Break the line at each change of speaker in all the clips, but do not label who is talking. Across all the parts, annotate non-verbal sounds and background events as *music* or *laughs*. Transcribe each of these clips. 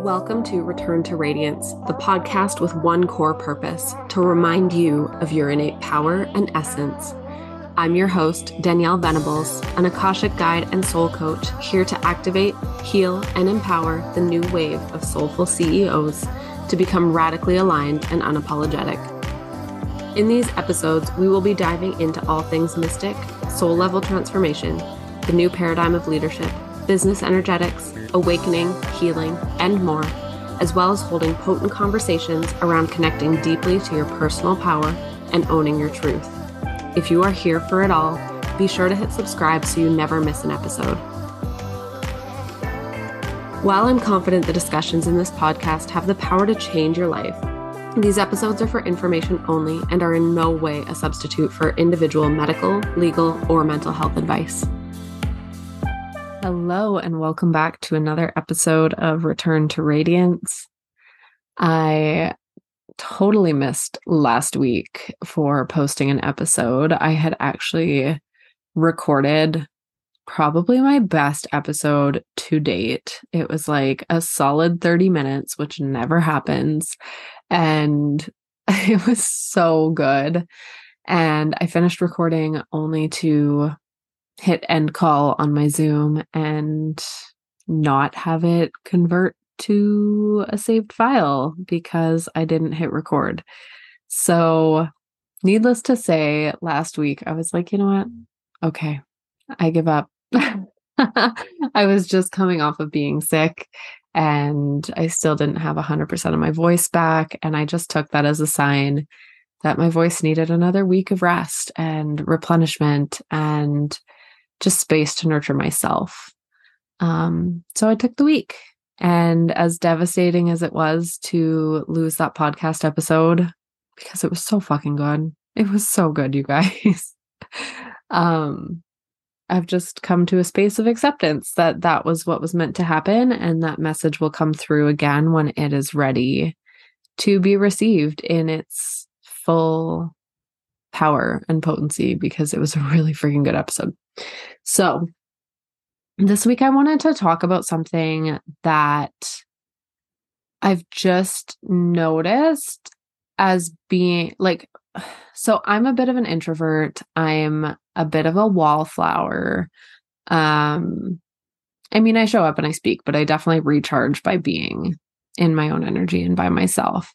Welcome to Return to Radiance, the podcast with one core purpose to remind you of your innate power and essence. I'm your host, Danielle Venables, an Akashic guide and soul coach here to activate, heal, and empower the new wave of soulful CEOs to become radically aligned and unapologetic. In these episodes, we will be diving into all things mystic, soul level transformation, the new paradigm of leadership, business energetics, awakening, healing, and more, as well as holding potent conversations around connecting deeply to your personal power and owning your truth. If you are here for it all, be sure to hit subscribe so you never miss an episode. While I'm confident the discussions in this podcast have the power to change your life, these episodes are for information only and are in no way a substitute for individual medical, legal, or mental health advice. Hello, and welcome back to another episode of Return to Radiance. I totally missed last week for posting an episode. I had actually recorded probably my best episode to date. It was like a solid 30 minutes, which never happens. And *laughs* it was so good. And I finished recording only to hit end call on my Zoom and not have it convert to a saved file because I didn't hit record. So, needless to say, last week I was like, you know what? Okay, I give up. *laughs* I was just coming off of being sick and I still didn't have 100% of my voice back. And I just took that as a sign that my voice needed another week of rest and replenishment and just space to nurture myself. Um, so I took the week. And as devastating as it was to lose that podcast episode, because it was so fucking good, it was so good, you guys. *laughs* um, I've just come to a space of acceptance that that was what was meant to happen, and that message will come through again when it is ready to be received in its full power and potency because it was a really freaking good episode. So, this week I wanted to talk about something that I've just noticed as being like *sighs* so I'm a bit of an introvert. I'm a bit of a wallflower. Um I mean I show up and I speak, but I definitely recharge by being in my own energy and by myself.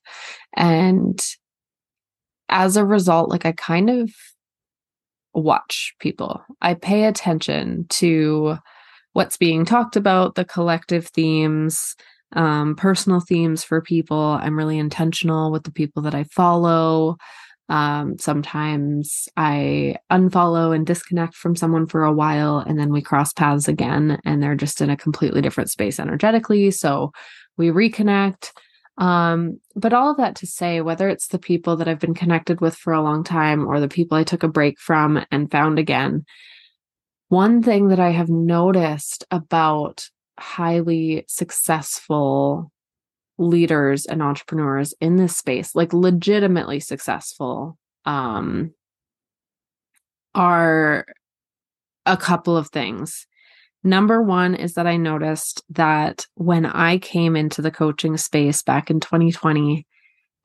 And as a result, like I kind of watch people. I pay attention to what's being talked about, the collective themes, um, personal themes for people. I'm really intentional with the people that I follow. Um, sometimes I unfollow and disconnect from someone for a while, and then we cross paths again, and they're just in a completely different space energetically. So we reconnect. Um, but all of that to say, whether it's the people that I've been connected with for a long time or the people I took a break from and found again, one thing that I have noticed about highly successful leaders and entrepreneurs in this space, like legitimately successful, um, are a couple of things. Number one is that I noticed that when I came into the coaching space back in 2020,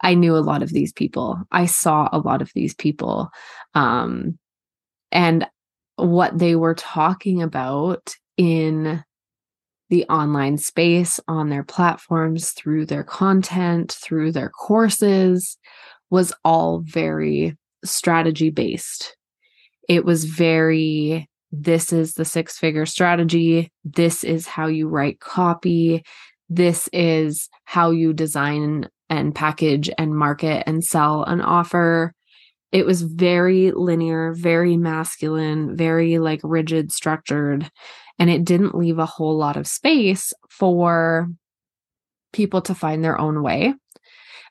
I knew a lot of these people. I saw a lot of these people. Um, and what they were talking about in the online space, on their platforms, through their content, through their courses, was all very strategy based. It was very this is the six figure strategy. This is how you write copy. This is how you design and package and market and sell an offer. It was very linear, very masculine, very like rigid, structured. And it didn't leave a whole lot of space for people to find their own way.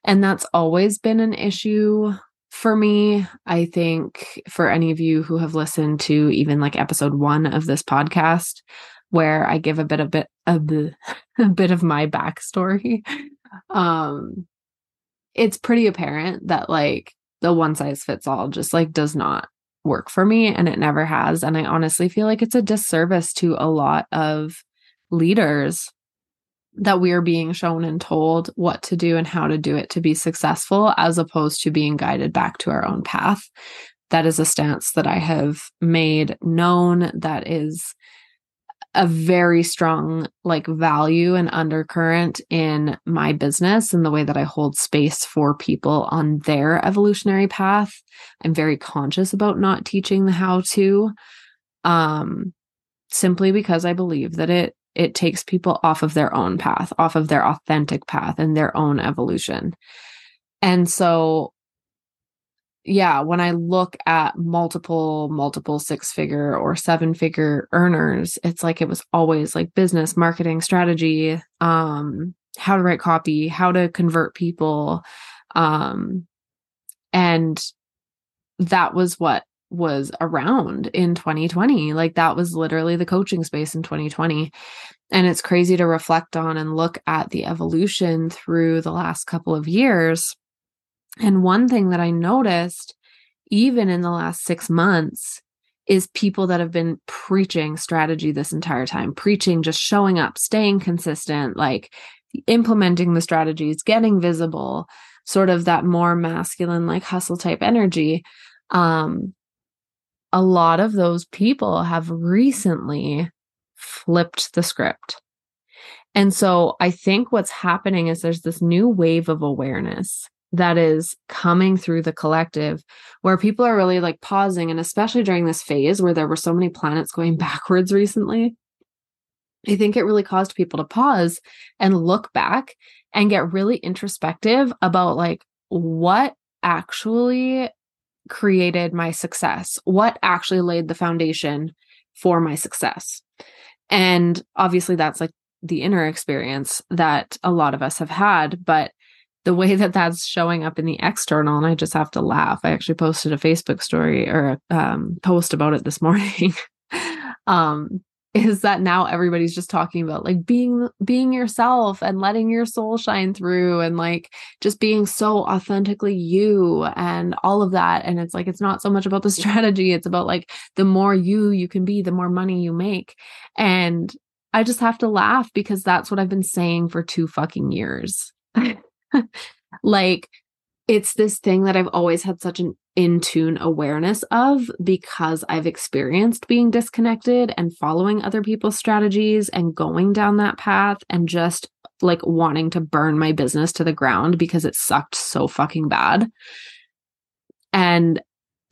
And that's always been an issue for me, I think for any of you who have listened to even like episode one of this podcast, where I give a bit of bit a, *laughs* a bit of my backstory, um, it's pretty apparent that like the one size fits all just like does not work for me and it never has. And I honestly feel like it's a disservice to a lot of leaders that we are being shown and told what to do and how to do it to be successful, as opposed to being guided back to our own path. That is a stance that I have made known. That is a very strong like value and undercurrent in my business and the way that I hold space for people on their evolutionary path. I'm very conscious about not teaching the how to um simply because I believe that it it takes people off of their own path, off of their authentic path and their own evolution. And so yeah, when I look at multiple, multiple six figure or seven figure earners, it's like it was always like business, marketing, strategy, um, how to write copy, how to convert people. Um, and that was what was around in 2020. Like that was literally the coaching space in 2020. And it's crazy to reflect on and look at the evolution through the last couple of years and one thing that I noticed, even in the last six months, is people that have been preaching strategy this entire time, preaching, just showing up, staying consistent, like implementing the strategies, getting visible, sort of that more masculine, like hustle type energy. Um, a lot of those people have recently flipped the script. And so I think what's happening is there's this new wave of awareness that is coming through the collective where people are really like pausing and especially during this phase where there were so many planets going *laughs* backwards recently i think it really caused people to pause and look back and get really introspective about like what actually created my success? What actually laid the foundation for my success? And obviously that's like the inner experience that a lot of us have had but the way that that's showing up in the external and i just have to laugh i actually posted a facebook story or a um, post about it this *laughs* morning. Um, is that now everybody's just talking about like being being yourself and letting your soul shine through and like just being so authentically you and all of that. And it's like it's not so much about the *laughs* strategy it's about like the more you you can be the more money you make. And i just have to laugh because that's what i've been saying for two fucking years. *laughs* Like it's this thing that I've always had such an in tune awareness of because I've experienced being disconnected and following other people's strategies and going down that path and just like wanting to burn my business to the ground because it sucked so fucking bad. And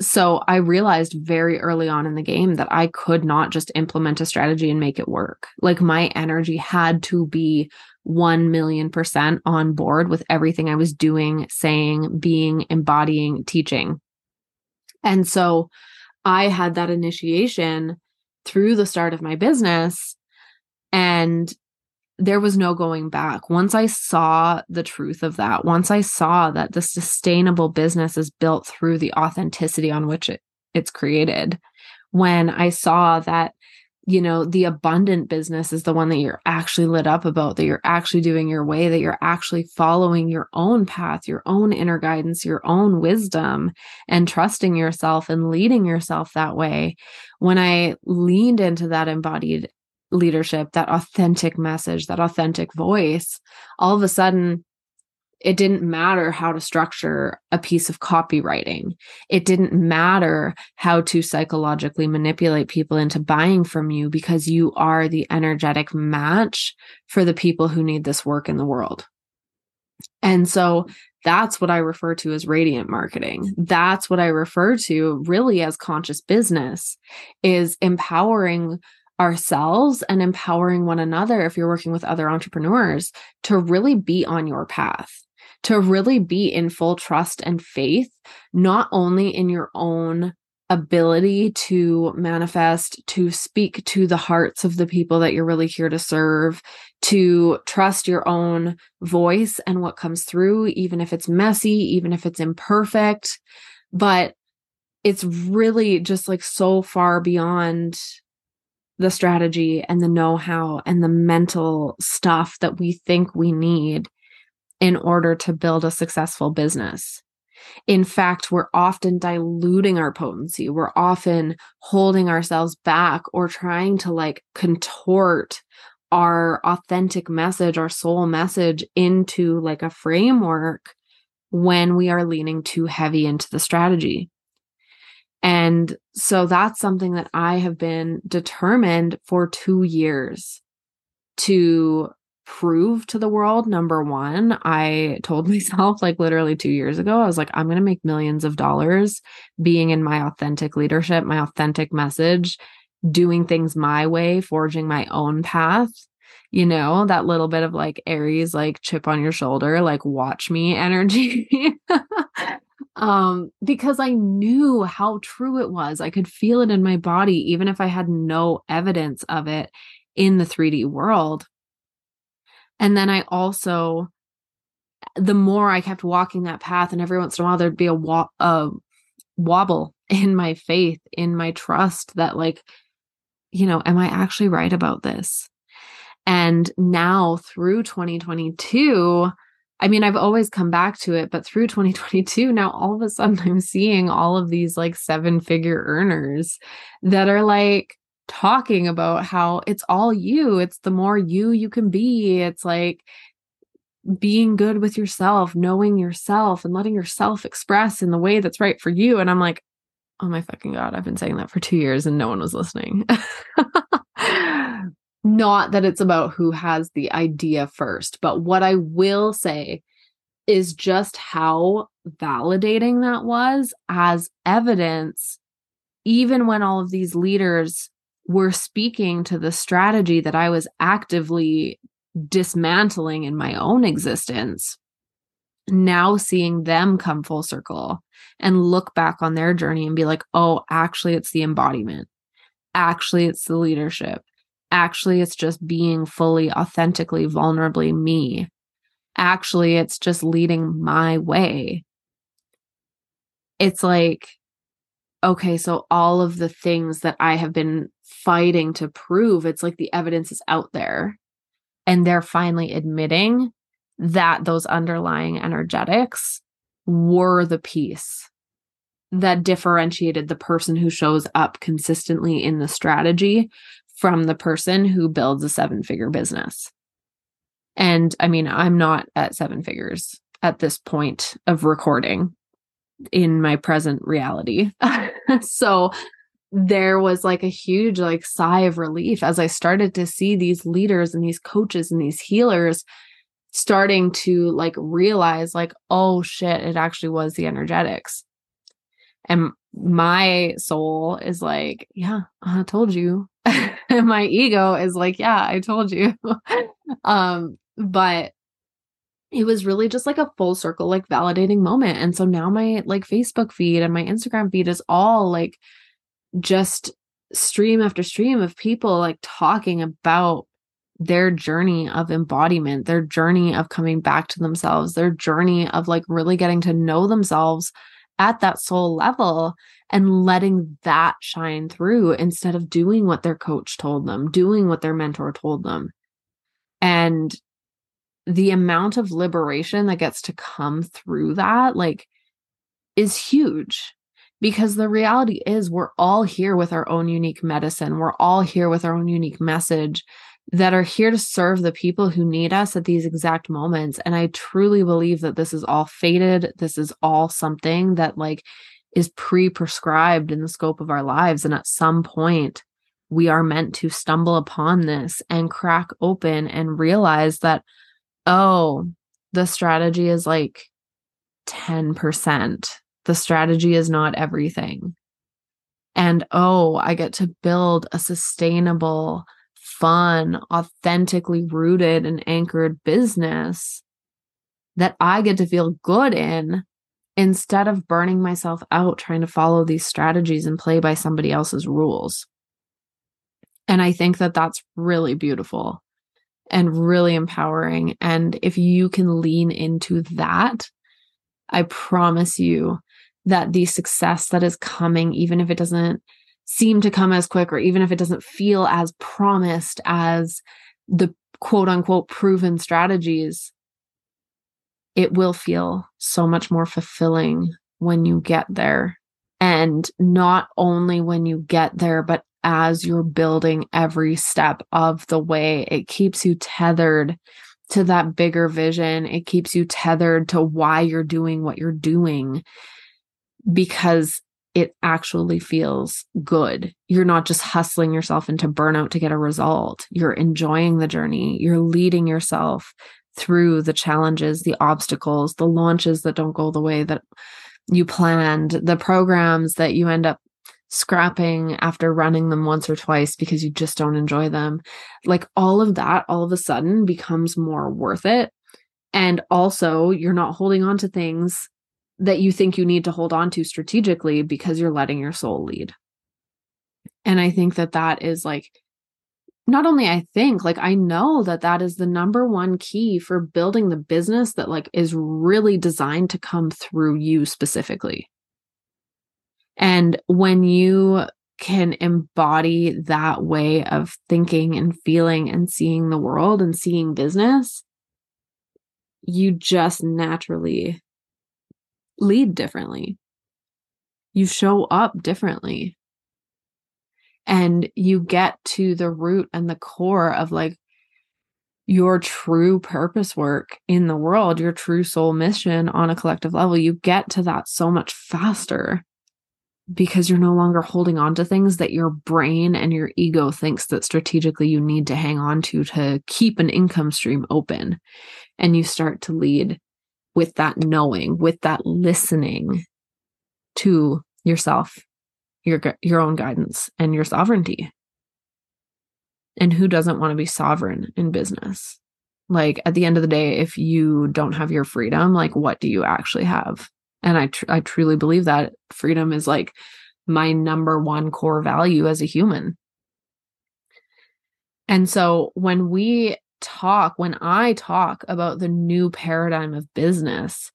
so I realized very early on in the game that I could not just implement a strategy and make it work. Like my energy had to be 1 million percent on board with everything I was doing, saying, being, embodying, teaching. And so I had that initiation through the start of my business. And there was no going back. Once I saw the truth of that, once I saw that the sustainable business is built through the authenticity on which it, it's created, when I saw that you know, the abundant business is the one that you're actually lit up about, that you're actually doing your way, that you're actually following your own path, your own inner guidance, your own wisdom, and trusting yourself and leading yourself that way. When I leaned into that embodied leadership, that authentic message, that authentic voice, all of a sudden, it didn't matter how to structure a piece of copywriting. It didn't matter how to psychologically manipulate people into buying from you because you are the energetic match for the people who need this work in the world. And so that's what I refer to as radiant marketing. That's what I refer to really as conscious business is empowering ourselves and empowering one another if you're working with other entrepreneurs to really be on your path to really be in full trust and faith, not only in your own ability to manifest, to speak to the hearts of the people that you're really here to serve, to trust your own voice and what comes through, even if it's messy, even if it's imperfect. But it's really just like so far beyond the strategy and the know how and the mental stuff that we think we need in order to build a successful business. In fact, we're often diluting our potency. We're often holding ourselves back or trying to like contort our authentic message, our soul message into like a framework when we are leaning too heavy into the strategy. And so that's something that I have been determined for two years to prove to the world. Number one, I told *laughs* myself like literally two years ago, I was like, I'm going to make millions of dollars being in my authentic leadership, my authentic message, doing things my way, forging my own path. You know, that little bit of like Aries, like chip on your shoulder, like watch me *laughs* energy. um because i knew how true it was i could feel it in my body even if i had no evidence of it in the 3d world and then i also the more i kept walking that path and every once in a while there'd be a, wa- a wobble *laughs* in my faith in my trust that like you know am i actually right about this? And now through 2022 I mean, I've always come back to it, but through *laughs* 2022, now all of a sudden I'm seeing all of these like seven figure earners that are like talking about how it's all you. It's the more you you can be. It's like being good with yourself, knowing yourself and letting yourself express in the way that's right for you. And I'm like, oh my fucking God, I've been saying that for two years and no one was listening. *laughs* Not that it's about who has the idea first, but what I will say is just how validating that was as evidence, even when all of these leaders were speaking to the strategy that I was actively dismantling in my own existence. Now seeing them come full circle and look back on their journey and be like, oh, actually, it's the embodiment. Actually, it's the leadership Actually, it's just being fully, authentically, vulnerably me. Actually, it's just leading my way. It's like, okay, so all of the things that I have been fighting to prove, it's like the evidence is out there. And they're finally admitting that those underlying energetics were the piece that differentiated the person who shows up consistently in the strategy from the person who builds a seven figure business. And I mean, I'm not at seven figures at this point of recording in my present reality. *laughs* so there was like a huge like sigh of relief as I started to see these leaders and these coaches and these healers starting to like realize like oh shit it actually was the energetics. And my soul is like, yeah, I told you. *laughs* and my ego is like, yeah, I told you. *laughs* um, but it was really just like a full circle, like validating moment. And so now my like Facebook feed and my Instagram feed is all like just stream after stream of people like talking about their journey of embodiment, their journey of coming back to themselves, their journey of like really getting to know themselves at that soul level and letting that shine through instead of doing what their coach told them, doing what their mentor told them. And the amount of liberation that gets to come through that, like, is huge because the reality is we're all here with our own unique medicine. We're all here with our own unique message that are here to serve the people who need us at these exact moments. And I truly believe that this is all fated. This is all something that, like, is pre prescribed in the scope of our lives. And at some point, we are meant to stumble upon this and crack open and realize that, oh, the strategy is like 10%. The strategy is not everything. And oh, I get to build a sustainable, fun, authentically rooted and anchored business that I get to feel good in instead of burning myself out trying to follow these strategies and play by somebody else's rules. And I think that that's really beautiful and really empowering. And if you can lean into that, I promise you that the success that is coming, even if it doesn't seem to come as quick or even if it doesn't feel as promised as the quote unquote proven strategies, it will feel so much more fulfilling when you get there. And not only when you get there, but as you're building every step of the way. It keeps you tethered to that bigger vision. It keeps you tethered to why you're doing what you're doing because it actually feels good. You're not just hustling yourself into burnout to get a result. You're enjoying the journey. You're leading yourself through the challenges, the obstacles, the launches that don't go the way that you planned, the programs that you end up scrapping after running them once or twice because you just don't enjoy them. Like all of that all of a sudden becomes more worth it. And also, you're not holding on to things that you think you need to hold on to strategically because you're letting your soul lead. And I think that that is like, not only I think, like, I know that that is the number one key for building the business that, like, is really designed to come through you specifically. And when you can embody that way of thinking and feeling and seeing the world and seeing business, you just naturally lead differently. You show up differently. And you get to the root and the core of like your true purpose work in the world, your true soul mission on a collective level. You get to that so much faster because you're no longer holding on to things that your brain and your ego thinks that strategically you need to hang on to to keep an income stream open. And you start to lead with that knowing, with that listening to yourself, your your own guidance and your sovereignty. And who doesn't want to be sovereign in business? Like at the end of the day, if you don't have your freedom, like what do you actually have? And I tr- I truly believe that freedom is like my number one core value as a human. And so when we talk, when I talk about the new paradigm of business,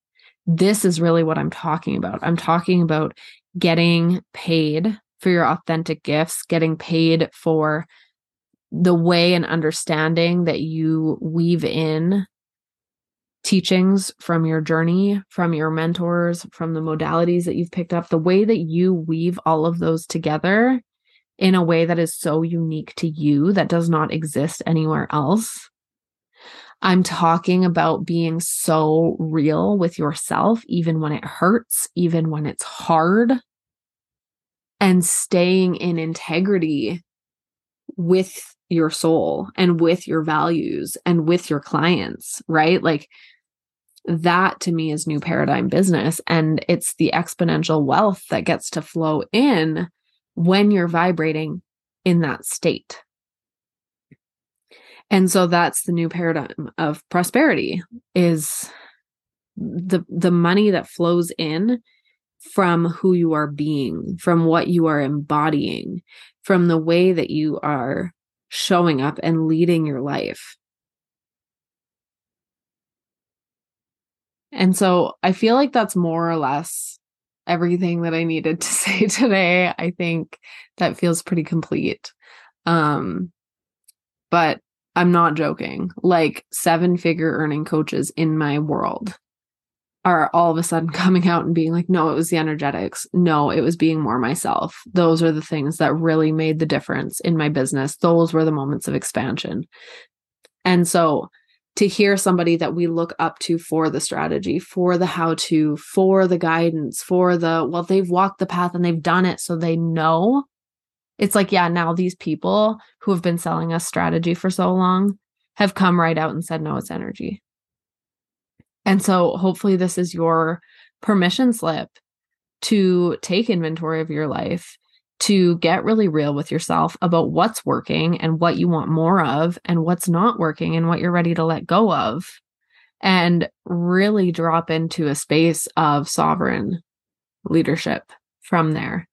this is really what I'm talking about. I'm talking about getting paid for your authentic gifts, getting paid for the way and understanding that you weave in teachings from your journey, from your mentors, from the modalities that you've picked up, the way that you weave all of those together in a way that is so unique to you that does not exist anywhere else. I'm talking about being so real with yourself, even when it hurts, even when it's hard, and staying in integrity with your soul and with your values and with your clients, right? Like that to me is new paradigm business. And it's the exponential wealth that gets to flow in when you're vibrating in that state. And so that's the new paradigm of prosperity is the the money that flows in from who you are being, from what you are embodying, from the way that you are showing up and leading your life. And so I feel like that's more or less everything that I needed to *laughs* say today. I think that feels pretty complete. Um but I'm not joking. Like seven figure earning coaches in my world are all of a sudden *laughs* coming out and being like, no, it was the energetics. No, it was being more myself. Those are the things that really made the difference in my business. Those were the moments of expansion. And so to hear somebody that we look up to for the strategy, for the how to, for the guidance, for the, well, they've walked the path and they've done it. So they know it's like, yeah, now these people who have been selling us strategy for so long have come right out and said, no, it's energy. And so hopefully this is your permission slip to take inventory of your life, to get really real with yourself about what's working and what you want more of and what's not working and what you're ready to let go of and really drop into a space of sovereign leadership from there.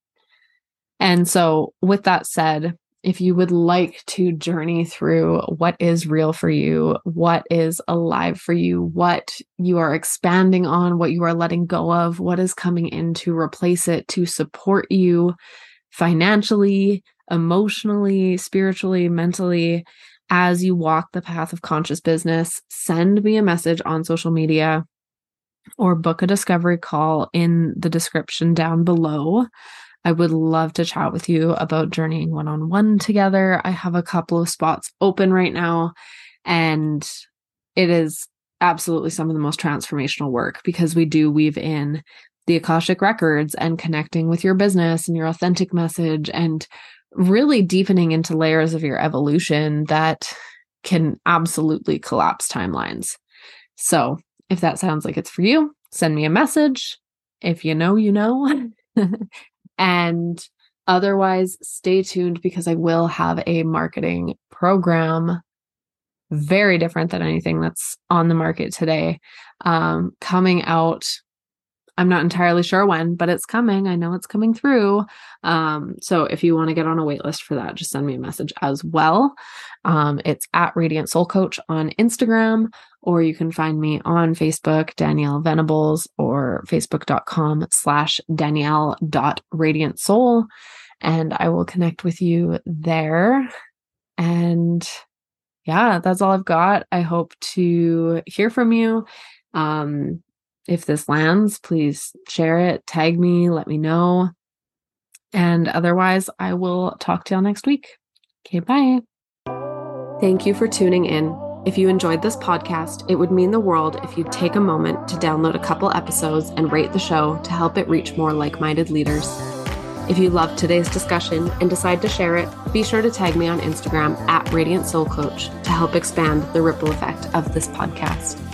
And so, with that said, if you would like to journey through what is real for you, what is alive for you, what you are expanding on, what you are letting go of, what is coming in to replace it, to support you financially, emotionally, spiritually, mentally, as you walk the path of conscious business, send me a message on social media or book a discovery call in the description down below. I would love to chat with you about journeying one on one together. I have a couple of spots open right now, and it is absolutely some of the most transformational work because we do weave in the Akashic records and connecting with your business and your authentic message and really deepening into layers of your evolution that can absolutely collapse timelines. So, if that sounds like it's for you, send me a message. If you know, you know. *laughs* and otherwise, stay tuned because I will have a marketing program very different than anything that's on the market today um, coming out I'm not entirely sure when, but it's coming. I know it's coming through. Um, so if you want to get on a wait list for that, just send me a message as well. Um, it's at Radiant Soul Coach on Instagram, or you can find me on Facebook, Danielle Venables, or facebook.com slash Danielle dot radiant soul. And I will connect with you there. And yeah, that's all I've got. I hope to hear from you. Um, if this lands, please share it, tag me, let me know. And otherwise, I will talk to y'all next week. Okay, bye. Thank you for tuning in. If you enjoyed this podcast, it would mean the world if you'd take a moment to download a couple episodes and rate the show to help it reach more like minded leaders. If you loved today's discussion and decide to share it, be sure to tag me on Instagram at Radiant Soul Coach to help expand the ripple effect of this podcast.